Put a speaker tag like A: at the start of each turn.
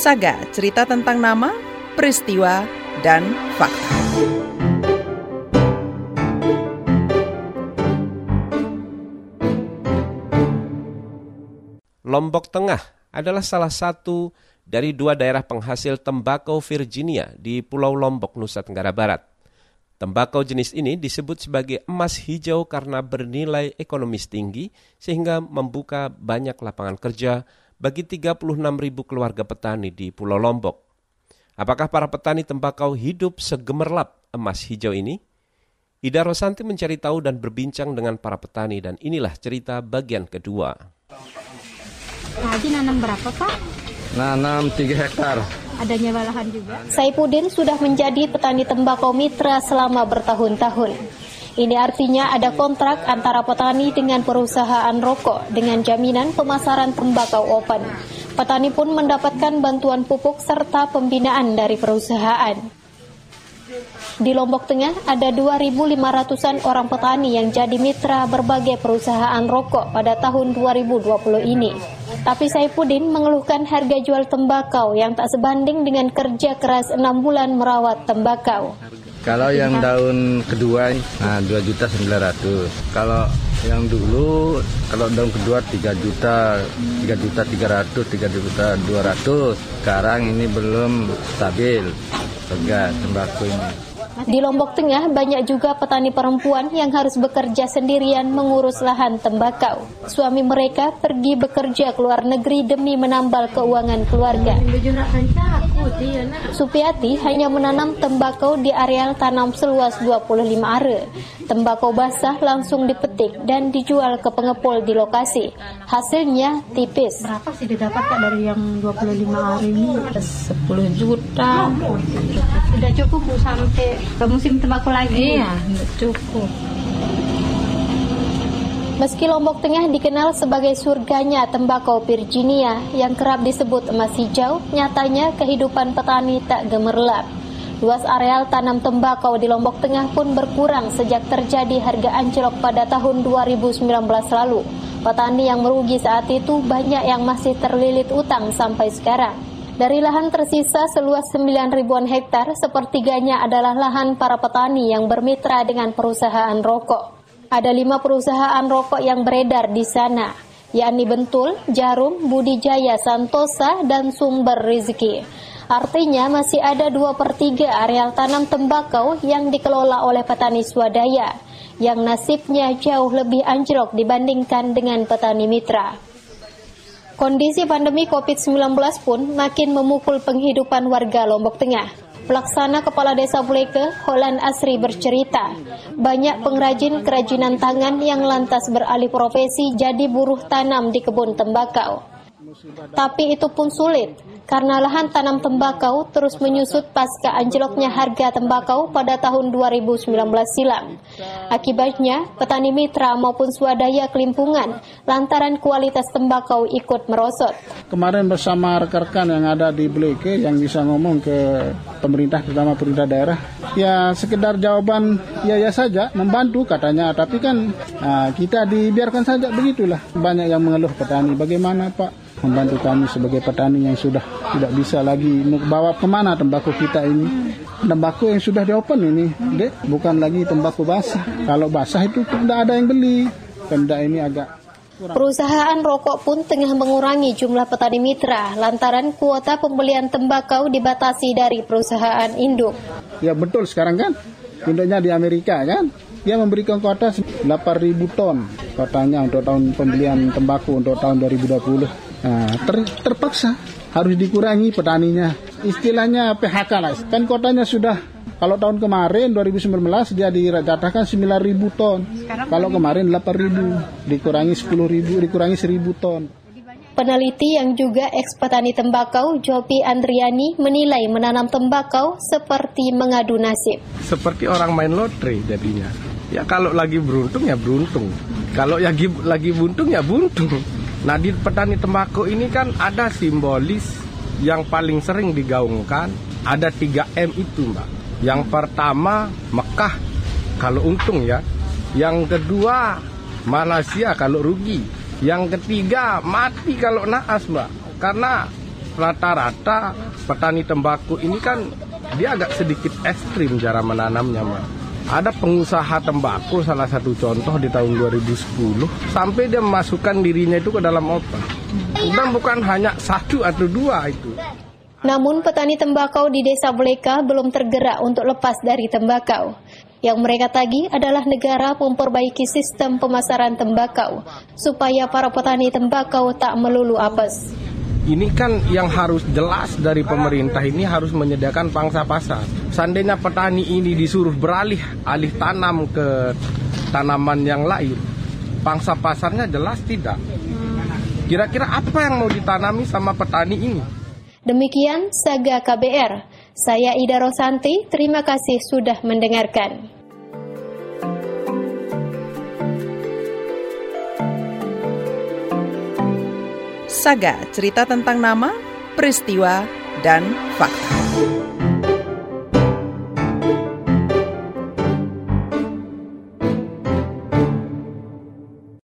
A: Saga, cerita tentang nama, peristiwa, dan fakta.
B: Lombok Tengah adalah salah satu dari dua daerah penghasil tembakau Virginia di Pulau Lombok, Nusa Tenggara Barat. Tembakau jenis ini disebut sebagai emas hijau karena bernilai ekonomis tinggi sehingga membuka banyak lapangan kerja bagi 36 ribu keluarga petani di Pulau Lombok. Apakah para petani tembakau hidup segemerlap emas hijau ini? Ida Rosanti mencari tahu dan berbincang dengan para petani dan inilah cerita bagian kedua.
C: Haji nanam berapa Pak?
D: Nanam 3 hektar.
C: Ada nyewa lahan juga?
E: Saipudin sudah menjadi petani tembakau mitra selama bertahun-tahun. Ini artinya ada kontrak antara petani dengan perusahaan rokok dengan jaminan pemasaran tembakau open. Petani pun mendapatkan bantuan pupuk serta pembinaan dari perusahaan. Di Lombok Tengah ada 2.500-an orang petani yang jadi mitra berbagai perusahaan rokok pada tahun 2020 ini. Tapi Saipudin mengeluhkan harga jual tembakau yang tak sebanding dengan kerja keras 6 bulan merawat tembakau.
D: Kalau yang daun kedua nah 2 juta 900. Kalau yang dulu kalau daun kedua 3 juta, 3 juta 300, 3 juta 200. Sekarang ini belum stabil harga tembakau ini.
E: Di Lombok Tengah banyak juga petani perempuan yang harus bekerja sendirian mengurus lahan tembakau. Suami mereka pergi bekerja ke luar negeri demi menambal keuangan keluarga. Supiati hanya menanam tembakau di areal tanam seluas 25 are. Tembakau basah langsung dipetik dan dijual ke pengepul di lokasi. Hasilnya tipis.
C: Berapa sih didapat Kak dari yang 25 hari ini?
F: 10 juta.
C: Sudah cukup Bu sampai ke musim tembakau lagi?
F: Iya, cukup.
E: Meski Lombok Tengah dikenal sebagai surganya tembakau Virginia yang kerap disebut emas hijau, nyatanya kehidupan petani tak gemerlap. Luas areal tanam tembakau di Lombok Tengah pun berkurang sejak terjadi harga anjlok pada tahun 2019 lalu. Petani yang merugi saat itu banyak yang masih terlilit utang sampai sekarang. Dari lahan tersisa seluas 9 ribuan hektar, sepertiganya adalah lahan para petani yang bermitra dengan perusahaan rokok. Ada lima perusahaan rokok yang beredar di sana, yakni Bentul, Jarum, Budijaya, Santosa, dan Sumber Rizki. Artinya masih ada dua per tiga areal tanam tembakau yang dikelola oleh petani swadaya, yang nasibnya jauh lebih anjlok dibandingkan dengan petani mitra. Kondisi pandemi COVID-19 pun makin memukul penghidupan warga Lombok Tengah. Pelaksana Kepala Desa Buleke, Holan Asri bercerita, banyak pengrajin kerajinan tangan yang lantas beralih profesi jadi buruh tanam di kebun tembakau. Tapi itu pun sulit, karena lahan tanam tembakau terus menyusut pasca anjloknya harga tembakau pada tahun 2019 silam. Akibatnya, petani mitra maupun swadaya kelimpungan lantaran kualitas tembakau ikut merosot.
G: Kemarin bersama rekan-rekan yang ada di Bleke yang bisa ngomong ke pemerintah, terutama pemerintah daerah, ya sekedar jawaban ya ya saja, membantu katanya, tapi kan nah, kita dibiarkan saja begitulah. Banyak yang mengeluh petani, bagaimana Pak? Membantu kami sebagai petani yang sudah tidak bisa lagi bawa ke mana tembakau kita ini. Tembakau yang sudah di open ini, dek, bukan lagi tembakau basah. Kalau basah itu tidak ada yang beli. Pemda ini agak
E: Perusahaan rokok pun tengah mengurangi jumlah petani mitra lantaran kuota pembelian tembakau dibatasi dari perusahaan induk.
G: Ya betul sekarang kan, induknya di Amerika kan, dia memberikan kuota 8.000 ton katanya untuk tahun pembelian tembakau untuk tahun 2020. Nah, ter, terpaksa harus dikurangi petaninya. Istilahnya PHK lah. Kan kotanya sudah kalau tahun kemarin 2019 dia dikatakan 9.000 ton. Kalau kemarin 8.000, dikurangi 10.000, dikurangi 1.000 ton.
E: Peneliti yang juga eks petani tembakau, Jopi Andriani, menilai menanam tembakau seperti mengadu nasib.
H: Seperti orang main lotre jadinya. Ya kalau lagi beruntung ya beruntung. Kalau lagi lagi buntung ya buntung. Nah di petani tembakau ini kan ada simbolis yang paling sering digaungkan. Ada 3M itu mbak. Yang pertama Mekah kalau untung ya. Yang kedua Malaysia kalau rugi. Yang ketiga mati kalau naas mbak. Karena rata-rata petani tembakau ini kan dia agak sedikit ekstrim cara menanamnya, Mas. Ada pengusaha tembakau salah satu contoh di tahun 2010 sampai dia memasukkan dirinya itu ke dalam opak. Dan bukan hanya satu atau dua itu.
E: Namun petani tembakau di Desa Bleka belum tergerak untuk lepas dari tembakau. Yang mereka tagih adalah negara memperbaiki sistem pemasaran tembakau supaya para petani tembakau tak melulu apes.
H: Ini kan yang harus jelas dari pemerintah ini harus menyediakan pangsa pasar. Seandainya petani ini disuruh beralih alih tanam ke tanaman yang lain, pangsa pasarnya jelas tidak. Kira-kira apa yang mau ditanami sama petani ini?
E: Demikian Saga KBR. Saya Ida Rosanti, terima kasih sudah mendengarkan.
A: Saga, cerita tentang nama, peristiwa, dan fakta.